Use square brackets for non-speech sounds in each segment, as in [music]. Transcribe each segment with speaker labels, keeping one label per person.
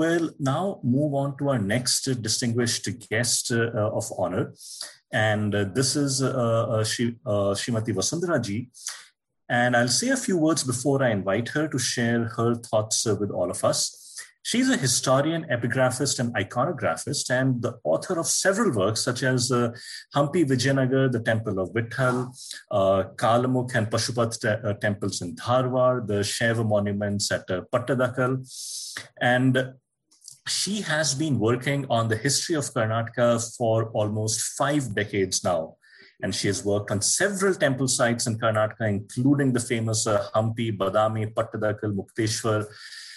Speaker 1: will now move on to our next distinguished guest uh, of honor. And uh, this is uh, Shri, Srimati Vasundhara ji. And I'll say a few words before I invite her to share her thoughts with all of us. She's a historian, epigraphist, and iconographist, and the author of several works such as uh, Hampi Vijayanagar, the Temple of Vithal, uh, Kalamukh and Pashupat te- uh, temples in Dharwar, the Shaiva monuments at uh, Pattadakal. And she has been working on the history of Karnataka for almost five decades now. And she has worked on several temple sites in Karnataka, including the famous uh, Hampi, Badami, Pattadakal, Mukteshwar,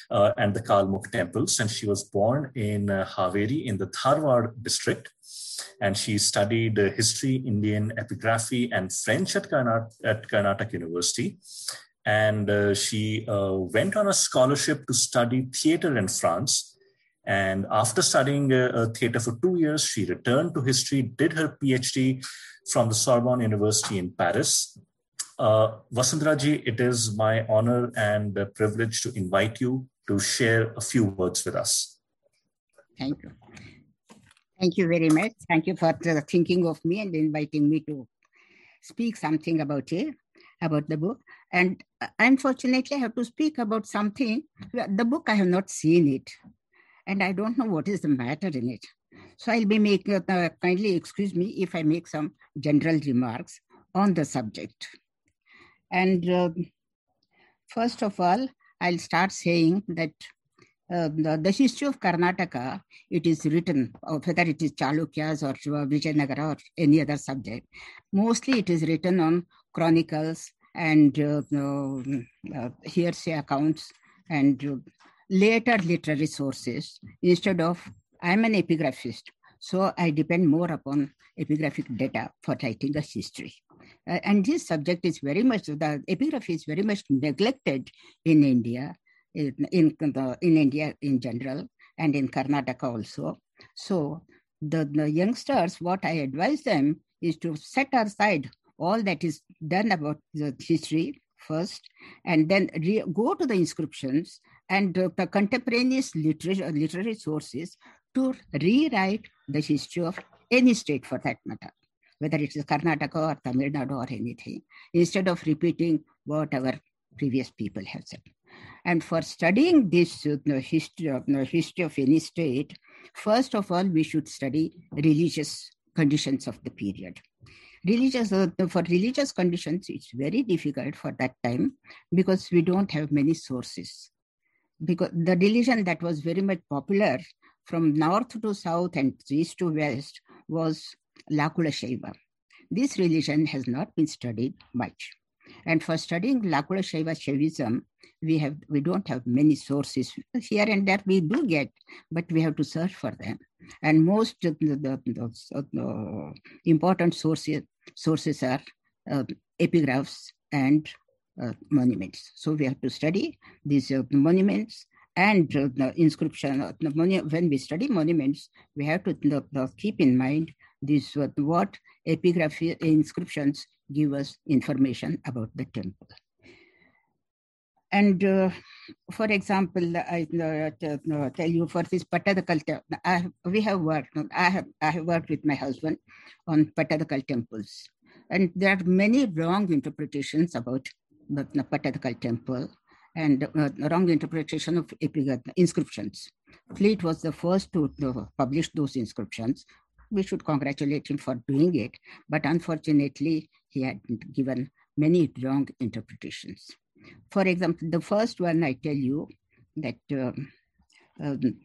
Speaker 1: uh, and the Kalmukh temples. And she was born in uh, Haveri in the Dharwad district. And she studied uh, history, Indian epigraphy, and French at, Karnat- at Karnataka University. And uh, she uh, went on a scholarship to study theater in France. And after studying uh, theater for two years, she returned to history, did her PhD from the Sorbonne University in Paris. Uh, it is my honor and privilege to invite you to share a few words with us.
Speaker 2: Thank you. Thank you very much. Thank you for thinking of me and inviting me to speak something about it, about the book. And uh, unfortunately, I have to speak about something. The book, I have not seen it. And I don't know what is the matter in it. So I'll be making, uh, kindly excuse me if I make some general remarks on the subject. And uh, first of all, I'll start saying that uh, the, the, history of Karnataka, it is written, uh, whether it is Chalukyas or Vijayanagara or any other subject, mostly it is written on chronicles and uh, uh, hearsay accounts and uh, later literary sources instead of, I'm an epigraphist, so I depend more upon epigraphic data for writing the history. Uh, and this subject is very much, the epigraphy is very much neglected in India, in, in, the, in India in general, and in Karnataka also. So the, the youngsters, what I advise them is to set aside all that is done about the history first, and then re- go to the inscriptions and uh, the contemporaneous literary, literary sources to rewrite the history of any state for that matter whether it is Karnataka or Tamil Nadu or anything, instead of repeating what our previous people have said. And for studying this uh, history, of, uh, history of any state, first of all, we should study religious conditions of the period. Religious, uh, for religious conditions, it's very difficult for that time because we don't have many sources. Because the religion that was very much popular from north to south and east to west was Lakula Shaiva. This religion has not been studied much. And for studying Lakula Shaiva Shaivism, we have we don't have many sources here and there we do get, but we have to search for them. And most the, the, the, the important sources sources are uh, epigraphs and monuments. So we have to study these uh, monuments and uh, the inscription. Uh, when we study monuments, we have to uh, keep in mind this what, epigraphy inscriptions give us information about the temple. And uh, for example, I uh, tell you for this Pattadakal, I, we have worked, I have, I have worked with my husband on Pattadakal temples. And there are many wrong interpretations about the Pattadakal temple and uh, wrong interpretation of epigraph inscriptions. Fleet was the first to, to publish those inscriptions we should congratulate him for doing it. But unfortunately, he had given many wrong interpretations. For example, the first one I tell you that um, um,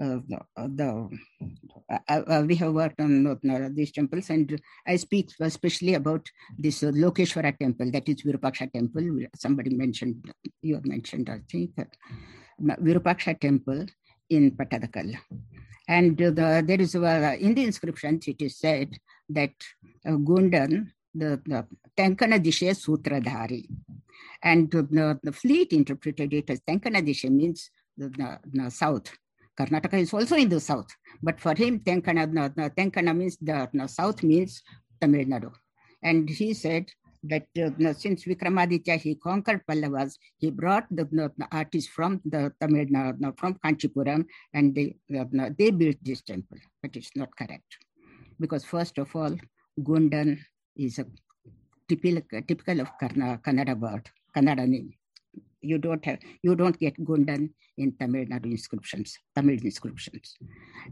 Speaker 2: uh, uh, the, uh, uh, we have worked on uh, these temples, and I speak especially about this uh, Lokeshwara temple, that is Virupaksha temple. Somebody mentioned, you have mentioned, I think, Virupaksha temple in Pattadakal. And the, there is, uh, in the inscriptions, it is said that uh, Gundan, the, the Tenkana Dishe Sutradhari. And the, the fleet interpreted it as Tenkana Dishe means the, the, the south. Karnataka is also in the south, but for him, Tenkana, uh, uh, Tenkana means the, the south means Tamil Nadu. And he said that uh, since Vikramaditya he conquered Pallavas, he brought the, the artists from the Tamil Nadu, from Kanchipuram, and they they built this temple. But it's not correct because first of all, Gundan is a typical typical of Kannada word, Kannada name You don't have you don't get Gundan in Tamil Nadu inscriptions, Tamil inscriptions,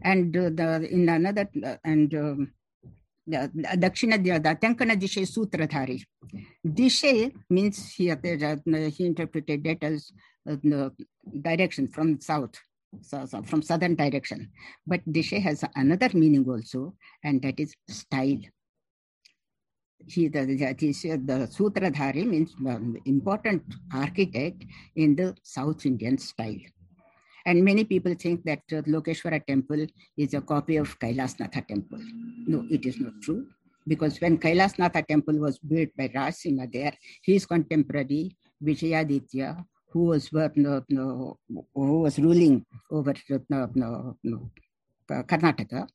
Speaker 2: and uh, the in another uh, and. Um, Dakshina ತಂಕಣ ದಿಶೆ ಸೂತ್ರಧಾರಿ ದಿಶೆ means he, he interpreted that as uh, direction from south so, so from southern direction but dishe has another meaning also and that is style he the, the, sutradhari means important architect in the south indian style and many people think that uh, Lokeshwara temple is a copy of Kailasnatha temple. No, it is not true. Because when Kailasnatha temple was built by Rajsimha there, his contemporary Vijayaditya, who was, uh, no, no, who was ruling over no, no, no, Karnataka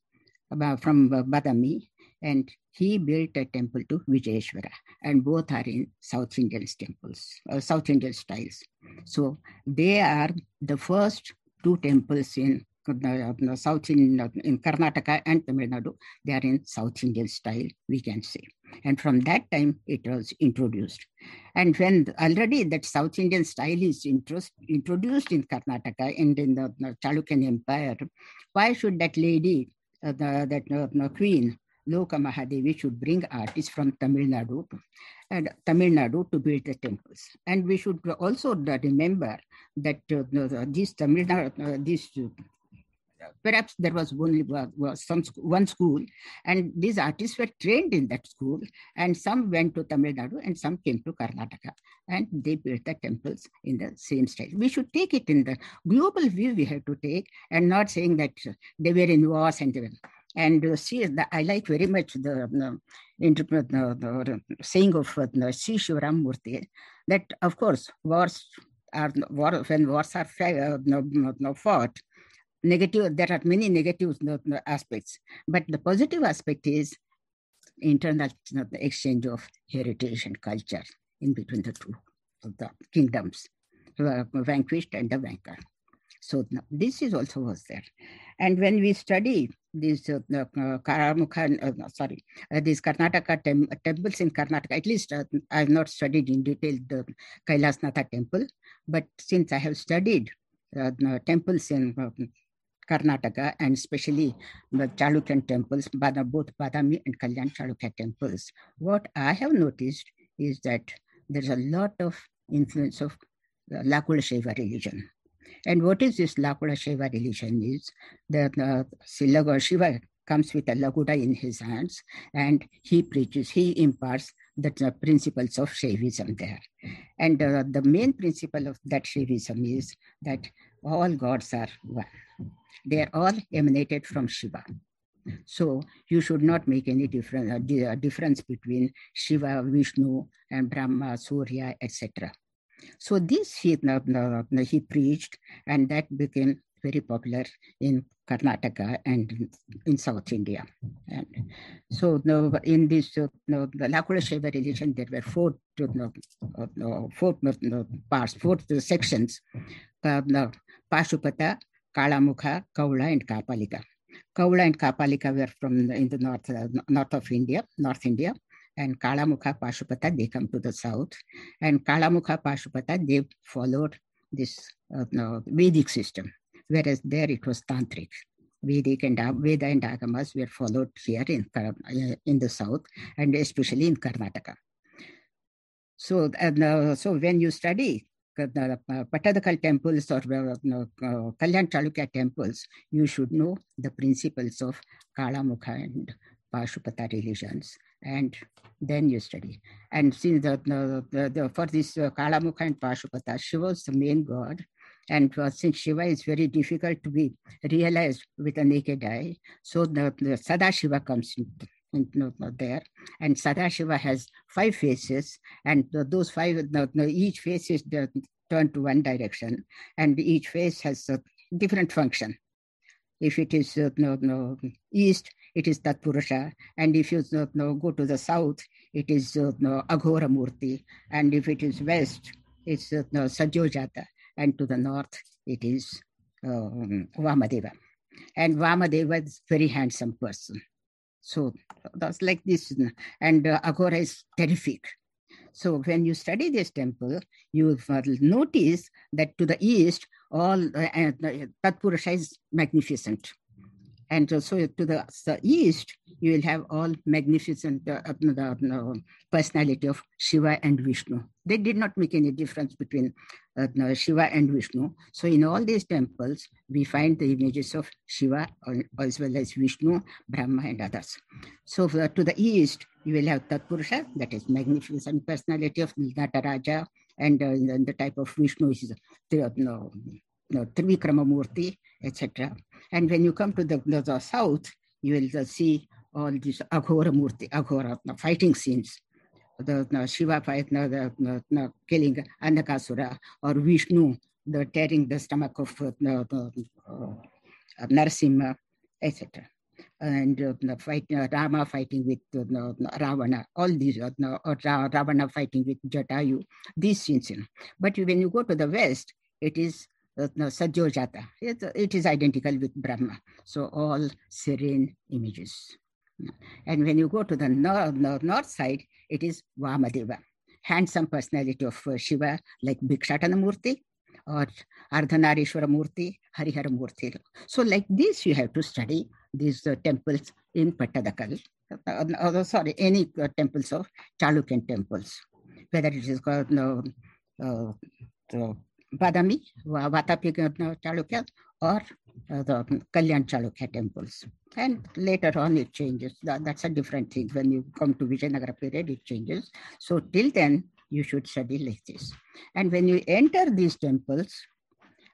Speaker 2: uh, from uh, Badami, and he built a temple to Vijayeshwara, and both are in South Indian temples, uh, South Indian styles. So they are the first two temples in uh, South in, uh, in Karnataka and Tamil Nadu. They are in South Indian style, we can say. And from that time, it was introduced. And when already that South Indian style is introduced in Karnataka and in the, the Chalukyan Empire, why should that lady, uh, the, that uh, queen, Loka Mahadevi should bring artists from Tamil Nadu and Tamil Nadu to build the temples. And we should also remember that uh, Tamil Nadu, uh, these perhaps there was only was some one school and these artists were trained in that school and some went to tamil nadu and some came to karnataka and they built the temples in the same style we should take it in the global view we have to take and not saying that they were in wars and they were and uh, see, the, I like very much the, the, interpret, the, the saying of uh, C. Shivaram that, of course, wars are war, when wars are uh, no, no, fought, negative. There are many negative no, no aspects, but the positive aspect is internal exchange of heritage and culture in between the two the kingdoms, uh, vanquished and the vanquished. So this is also was there. And when we study these uh, uh, Karamukha, uh, sorry, uh, these Karnataka tem- temples in Karnataka, at least uh, I have not studied in detail the Kailasnatha temple, but since I have studied uh, temples in Karnataka and especially the Chalukyan temples, both Badami and Kalyan Chalukya temples, what I have noticed is that there's a lot of influence of the Lakula Shaiva religion. And what is this Lakula Shiva religion is that uh, Shiva comes with a lakuta in his hands and he preaches, he imparts the uh, principles of Shaivism there. And uh, the main principle of that Shaivism is that all gods are one. They are all emanated from Shiva. So you should not make any difference, uh, difference between Shiva, Vishnu, and Brahma, Surya, etc. So this he, he preached, and that became very popular in Karnataka and in South India. And so in this uh, the religion, there were four, uh, four parts, four sections, uh, Pashupata, Kalamukha, Kaula, and Kapalika. Kaula and Kapalika were from in the north, uh, north of India, North India, and Kalamukha Pashupata, they come to the south. And Kalamukha Pashupata, they followed this uh, no, Vedic system, whereas there it was Tantric. Vedic and Veda and Agamas were followed here in, uh, in the south and especially in Karnataka. So, uh, so when you study uh, Pattadakal temples or uh, Kalyan Chalukya temples, you should know the principles of Kalamukha and Pashupata religions and then you study. And since the, the, the, for this uh, Kalamukha and Pashupata, Shiva is the main god. And uh, since Shiva is very difficult to be realized with a naked eye, so the, the Sadashiva comes in, in, there. And Sadashiva has five faces, and those five, each face is turned to one direction, and each face has a different function. If it is uh, no, no, east, it is Tatpurusha. And if you uh, no, go to the south, it is uh, no, Aghora Murti. And if it is west, it's uh, no, Sadyojata. And to the north, it is um, Vamadeva. And Vamadeva is very handsome person. So that's like this. And uh, is terrific. So when you study this temple, you will notice that to the east, all uh, uh, Tatpurusha is magnificent. And so to the, the east, you will have all magnificent uh, personality of Shiva and Vishnu. They did not make any difference between Shiva and Vishnu. So in all these temples, we find the images of Shiva as well as Vishnu, Brahma and others. So to the east, you will have Tatpurusha, that is magnificent personality of Nataraja, and uh, the type of Vishnu is the, no, no, Trivikramamurti, etc. And when you come to the, the, the south, you will uh, see all these Aghora Murti, Aghora fighting scenes. The, Shiva fight, the, the killing Andhakasura, or Vishnu, the tearing the stomach of uh, uh, Narasimha, etc. And uh, fight, uh, Rama fighting with uh, Ravana, all these, uh, or Ravana fighting with Jatayu, these scenes. You know. But when you go to the west, it is uh, no, Sadyojata. It, it is identical with Brahma. So all serene images. And when you go to the north, north side, it is Vamadeva, handsome personality of uh, Shiva, like Bhikshatana Murti or Ardhanarishwara Murti, Harihara Murti. So like this, you have to study these uh, temples in Pattadakal. Uh, uh, sorry, any uh, temples of Chalukyan temples, whether it is called uh, the Badami, Vatapi Chalukya, or uh, the Kalyan Chalukya temples. And later on it changes. That, that's a different thing. When you come to Vijayanagara period, it changes. So till then, you should study like this. And when you enter these temples,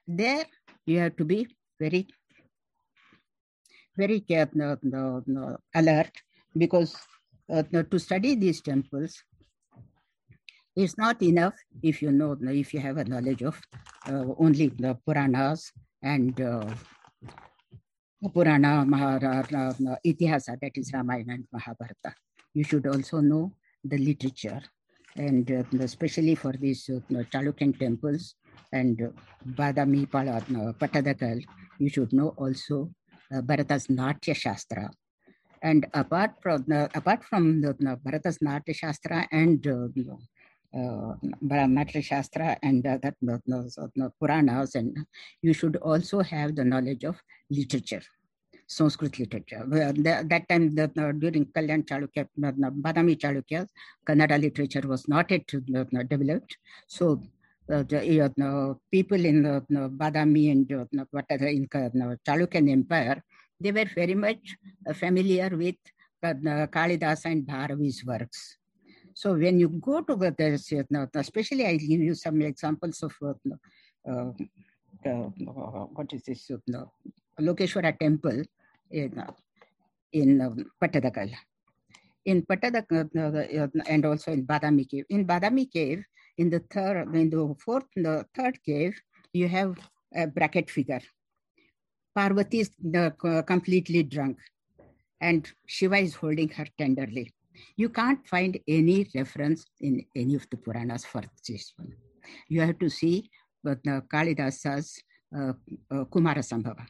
Speaker 2: there you have to be very, very careful, no, no, alert because uh, to study these temples, it's not enough if you know, if you have a knowledge of uh, only the Puranas and uh, Purana, Maharana, Itihasa, that is Ramayana and Mahabharata. You should also know the literature and uh, especially for these uh, Chalukyan temples and uh, Badami, Pattadakal, you should know also uh, Bharata's Natya Shastra. And apart from, uh, apart from the, uh, Bharata's Natya Shastra and uh, uh, Natya Shastra and uh, that uh, uh, Puranas, and you should also have the knowledge of literature. Sanskrit literature. That, time, the, uh, during Kalyan Chalukya, uh, Badami Chalukya, Kannada literature was not yet uh, developed. So uh, the uh, people in uh, Badami and uh, what are in uh, Chalukyan Empire, they were very much familiar with uh, Kalidasa and Bharavi's works. So when you go to the, especially I give you some examples of uh, uh, what is this, uh, Lokeshwara temple in, uh, in uh, Pattadakal. In uh, and also in Badami cave. In Badami cave, in the third, in the fourth, in the third cave, you have a bracket figure. Parvati is completely drunk and Shiva is holding her tenderly. You can't find any reference in any of the Puranas for this one. You have to see but uh, Kalidasa's uh, uh, Kumara Sambhava.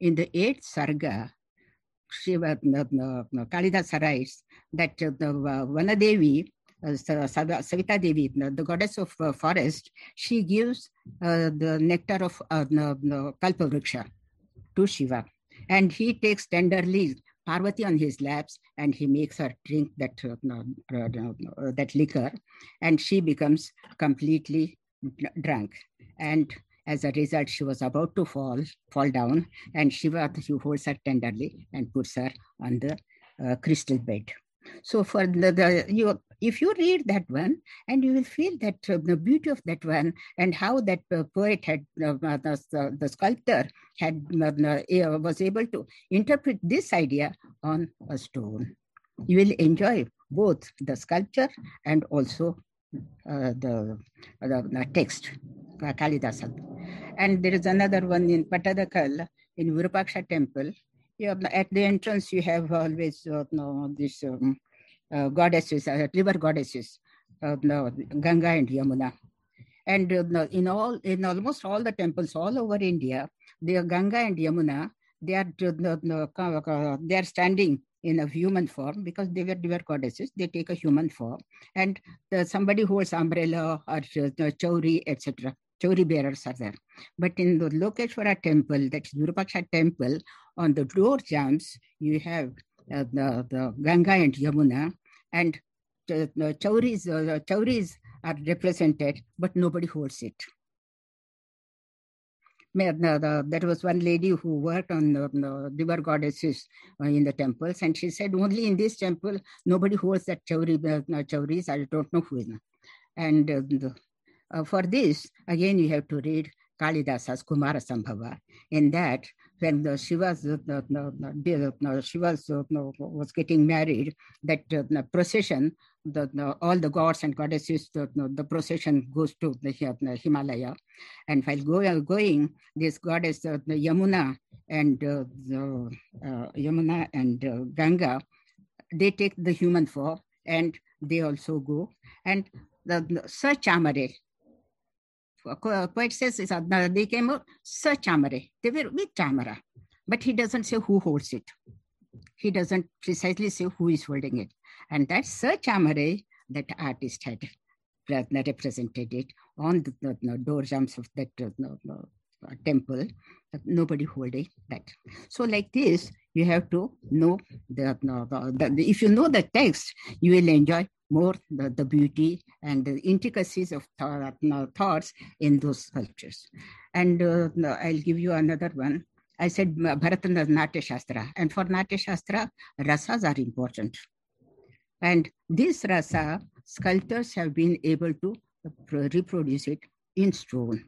Speaker 2: In the eighth Sarga, Shiva, uh, Kalidasa writes that uh, the uh, Vanadevi, uh, Savita Devi, the goddess of uh, forest, she gives uh, the nectar of uh, Kalpavriksha to Shiva. And he takes tenderly Parvati on his laps and he makes her drink that, uh, uh, that liquor and she becomes completely drunk. And as a result, she was about to fall, fall down and Shiva holds her tenderly and puts her on the uh, crystal bed. So for the, the you, if you read that one, and you will feel that uh, the beauty of that one, and how that uh, poet had uh, the, the, sculptor had uh, was able to interpret this idea on a stone. You will enjoy both the sculpture and also uh, the, the, text, Kalidasa. And there is another one in Pattadakal, in Virupaksha temple, have, at the entrance you have always uh, no, this um, uh, goddesses, uh, river goddesses, uh, no, Ganga and Yamuna. And uh, in all, in almost all the temples all over India, the Ganga and Yamuna, they are uh, they are standing in a human form because they were river goddesses. They take a human form, and the, somebody holds umbrella or uh, chauri, etc. Chauri bearers are there. But in the Lokeshwara temple, that's Virupaksha temple, on the door jambs, you have uh, the, the Ganga and Yamuna, and the, the chauris, uh, the chauris are represented, but nobody holds it. There was one lady who worked on the, the river goddesses uh, in the temples, and she said, only in this temple, nobody holds that chauri, uh, chauris. I don't know who is. And uh, the, uh, for this, again, you have to read Kalidasa's Kumara Sambhava. In that, when the Shiva's, uh, the, Shiva's uh, was getting married, that uh, procession, the, all the gods and goddesses, the, the procession goes to the, the Himalaya. And while go, going, this goddess, uh, Yamuna and uh, the, uh, Yamuna and uh, Ganga, they take the human form and they also go. And the, Sachamare, poet says they came out Sachamare. They were with Chamara, but he doesn't say who holds it. He doesn't precisely say who is holding it. And that Sachamare, that artist had represented it on the, the, the door jambs of that uh, temple. Nobody holding that. So like this, you have to know the, the, the, if you know the text, you will enjoy more the, the beauty and the intricacies of th- thoughts in those sculptures. And uh, I'll give you another one. I said Bharatana's Natya Shastra. And for Natya Shastra, rasas are important. And this rasa, sculptors have been able to reproduce it in stone.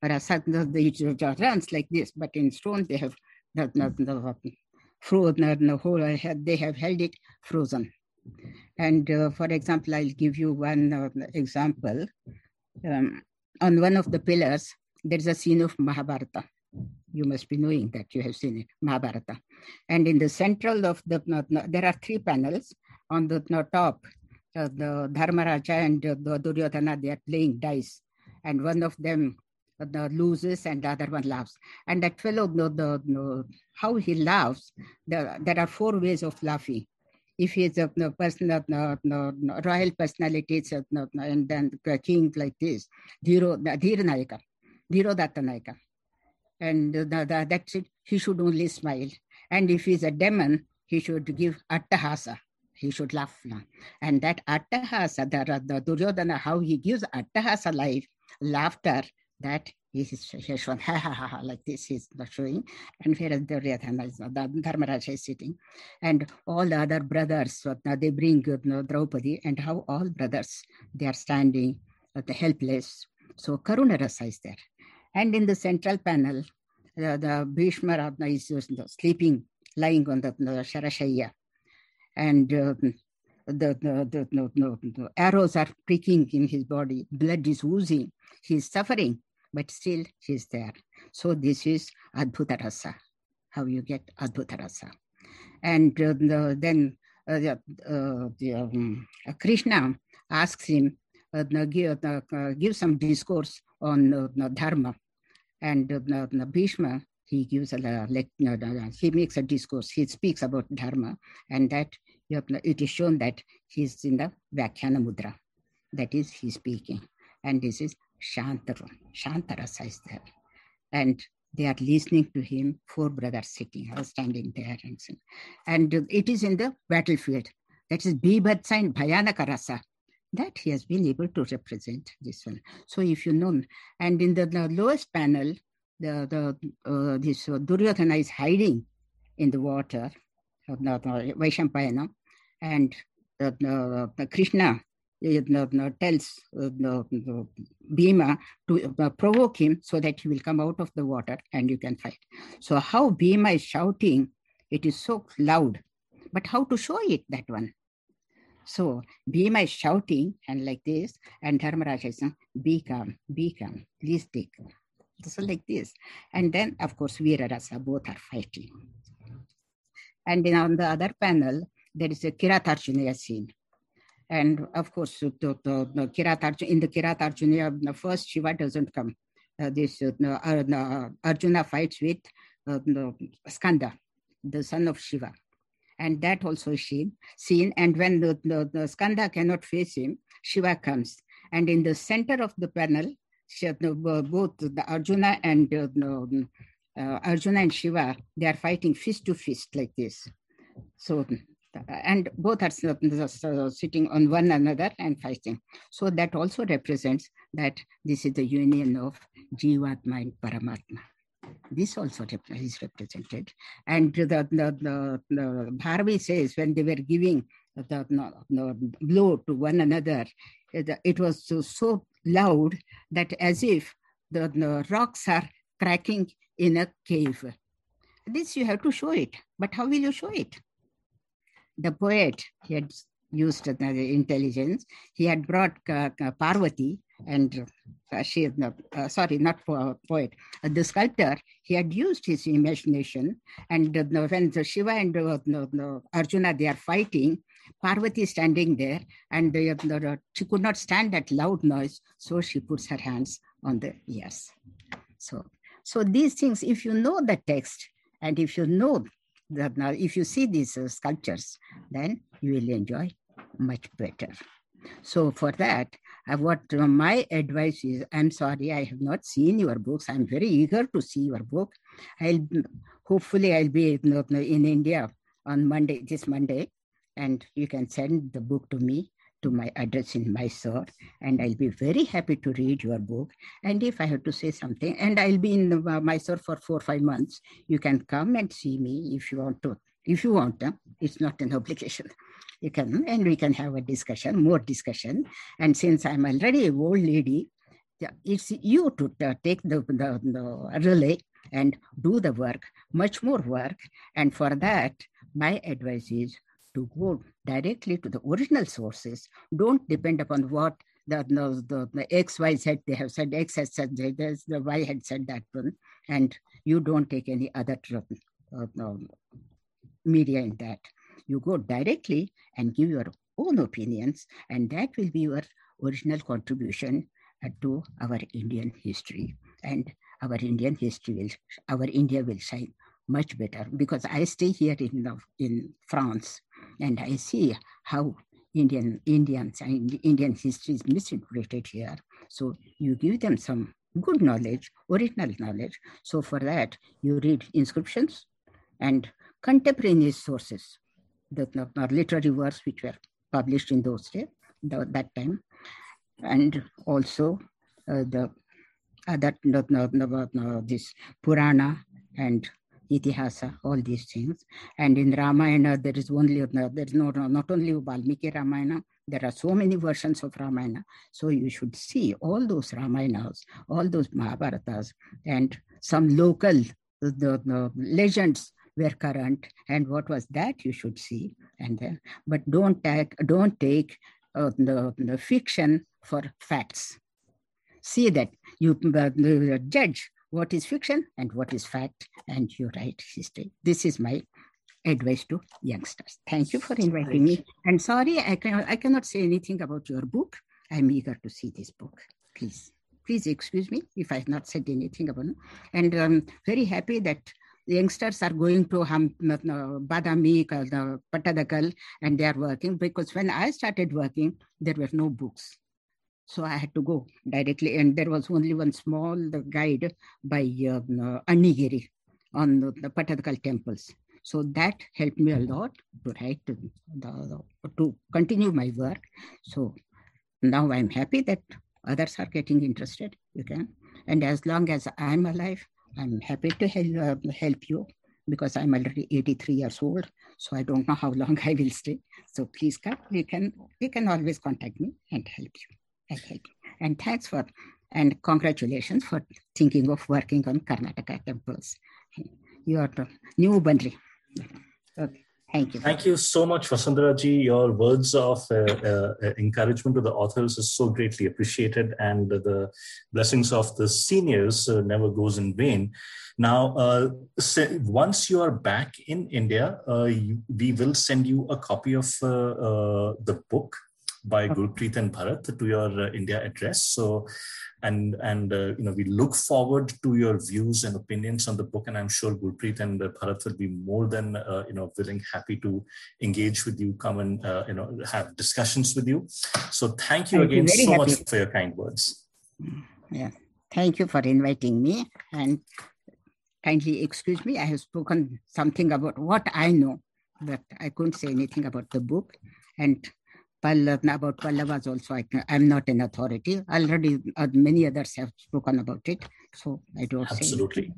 Speaker 2: Rasa, the runs like this, but in stone they have the, the, the, frozen, the whole, they have held it frozen. And uh, for example, I'll give you one uh, example. Um, on one of the pillars, there's a scene of Mahabharata. You must be knowing that you have seen it, Mahabharata. And in the central of the, there are three panels. On the top, uh, the Dharmaraja and uh, the Duryodhana, they are playing dice. And one of them uh, loses and the other one laughs. And that fellow, the, the, the how he laughs, the, there are four ways of laughing if he's a no, person, no, no, no, royal personality, no, no, and then the king like this, Dhiro, Dhira Nayaka, Dhiro Datta Nayaka. And the, the, that's it, he should only smile. And if he's a demon, he should give attahasa. He should laugh. No? And that attahasa, the, the Duryodhana, how he gives attahasa life, laughter, that He's, he's shown. [laughs] Ha ha ha ha like this he's showing. And whereas Duryodhana is the Dharmaraja is sitting. And all the other brothers Now they bring you know, Draupadi and how all brothers they are standing uh, the helpless. So Karuna Rasa is there. And in the central panel uh, the Bhishma is you know, sleeping lying on the, the Sharashaya and uh, the, the, the, the, the arrows are pricking in his body. Blood is oozing. He's suffering but still she's there. So this is Adbhuta Rasa, how you get Adbhuta Rasa. And uh, the, then uh, the, uh, um, Krishna asks him, uh, give, uh, give some discourse on Dharma. And Bhishma, he gives a, like, he makes a discourse, he speaks about Dharma, and that it is shown that he's in the Vyakhyana Mudra. That is, he's speaking. And this is Shantara, Shantarasa is there. And they are listening to him, four brothers sitting standing there. And, and it is in the battlefield. That is Bibhatsa and Bhayanaka Rasa. That he has been able to represent this one. So if you know, and in the, the lowest panel, the, the uh, this uh, Duryodhana is hiding in the water, uh, Vaishampayana, and uh, Krishna tells Bhima to provoke him so that he will come out of the water and you can fight. So how Bhima is shouting, it is so loud, but how to show it, that one? So Bhima is shouting and like this, and Dharmaraja is saying, be calm, be calm, please take. So like this. And then, of course, Veera Rasa, both are fighting. And then on the other panel, there is a Kiratarjuniya scene. And of course, the, the, the Kiratarjuna, in the Kiratarjuniya, the first Shiva doesn't come. Uh, this uh, uh, Arjuna fights with uh, Skanda, the son of Shiva. And that also seen. seen. And when the, the, the Skanda cannot face him, Shiva comes. And in the center of the panel, both the Arjuna and uh, uh, Arjuna and Shiva, they are fighting fist to fist like this. So, and both are uh, sitting on one another and fighting. So that also represents that this is the union of Jivatma and Paramatma. This also is represented. And the, the, the, Bharavi says when they were giving the, the, blow to one another, uh, it was so, so loud that as if the, the rocks are cracking in a cave. This you have to show it, but how will you show it? The poet, he had used the intelligence, he had brought uh, Parvati and uh, she, uh, sorry, not po- poet, uh, the sculptor, he had used his imagination. And when Shiva and Arjuna, they are fighting, Parvati is standing there and she could not stand that loud noise. So she puts her hands on the ears. So, so these things, if you know the text and if you know if you see these uh, sculptures, then you will enjoy much better. So for that, uh, what uh, my advice is, I'm sorry, I have not seen your books. I'm very eager to see your book. I'll hopefully I'll be in, in India on Monday, this Monday, and you can send the book to me to my address in Mysore, and I'll be very happy to read your book. And if I have to say something, and I'll be in uh, Mysore for four or five months, you can come and see me if you want to. If you want, uh, it's not an [laughs] obligation you can, and we can have a discussion, more discussion. And since I'm already a old lady, it's you to take the, the, the relay and do the work, much more work. And for that, my advice is to go directly to the original sources. Don't depend upon what the, the, the, X, Y, Z, they have said X has said this, the Y had said that one, and you don't take any other uh, uh, media in that. You go directly and give your own opinions, and that will be your original contribution uh, to our Indian history. And our Indian history will, our India will shine much better because I stay here in, in France and I see how Indian Indians and Indian history is misinterpreted here. So you give them some good knowledge, original knowledge. So for that, you read inscriptions and contemporaneous sources the, literary works which were published in those days, that time, and also uh, the other uh, this Purana and Itihasa, all these things. And in Ramayana, there is only there is no not only Valmiki Ramayana. There are so many versions of Ramayana. So you should see all those Ramayanas, all those Mahabharatas, and some local the, the legends were current and what was that you should see and then but don't take don't take uh, the, the fiction for facts see that you uh, judge what is fiction and what is fact and you write history. This is my advice to youngsters. Thank you for inviting me. And sorry i cannot i cannot say anything about your book. I'm eager to see this book. Please please excuse me if i have not said anything about it. And i'm very happy that youngsters are going to Ham, uh, uh, Badami, uh, the Pattadakal, and they are working because when I started working, there were no books. So I had to go directly, and there was only one small guide by uh, Annigeri on the, the temples. So that helped me a lot to write, the, the, to continue my work. So now I'm happy that others are getting interested. You can, and as long as I'm alive, I'm happy to help, uh, help you because I'm already 83 years old, so I don't know how long [laughs] I will stay. So please come. You can you can always contact me and help you. You. And thanks for and congratulations for thinking of working on Karnataka temples. You are new Bandri. Okay. Thank you.
Speaker 1: Thank you so much, Vasundhara ji. Your words of uh, uh, encouragement to the authors is so greatly appreciated, and the blessings of the seniors uh, never goes in vain. Now, uh, once you are back in India, uh, you, we will send you a copy of uh, the book by Gurpreet and Bharat to your India address. So and and uh, you know we look forward to your views and opinions on the book and i'm sure gurpreet and uh, bharat will be more than uh, you know willing happy to engage with you come and uh, you know have discussions with you. So thank you again so happy. much for your kind words.
Speaker 2: Yeah. Thank you for inviting me and kindly excuse me. I have spoken something about what i know but i couldn't say anything about the book. And Pallav, about Pallavas also, I am not an authority. Already uh, many others have spoken about it. So I don't
Speaker 1: Absolutely.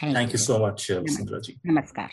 Speaker 1: Thank, Thank you. so much, uh, Namaskar.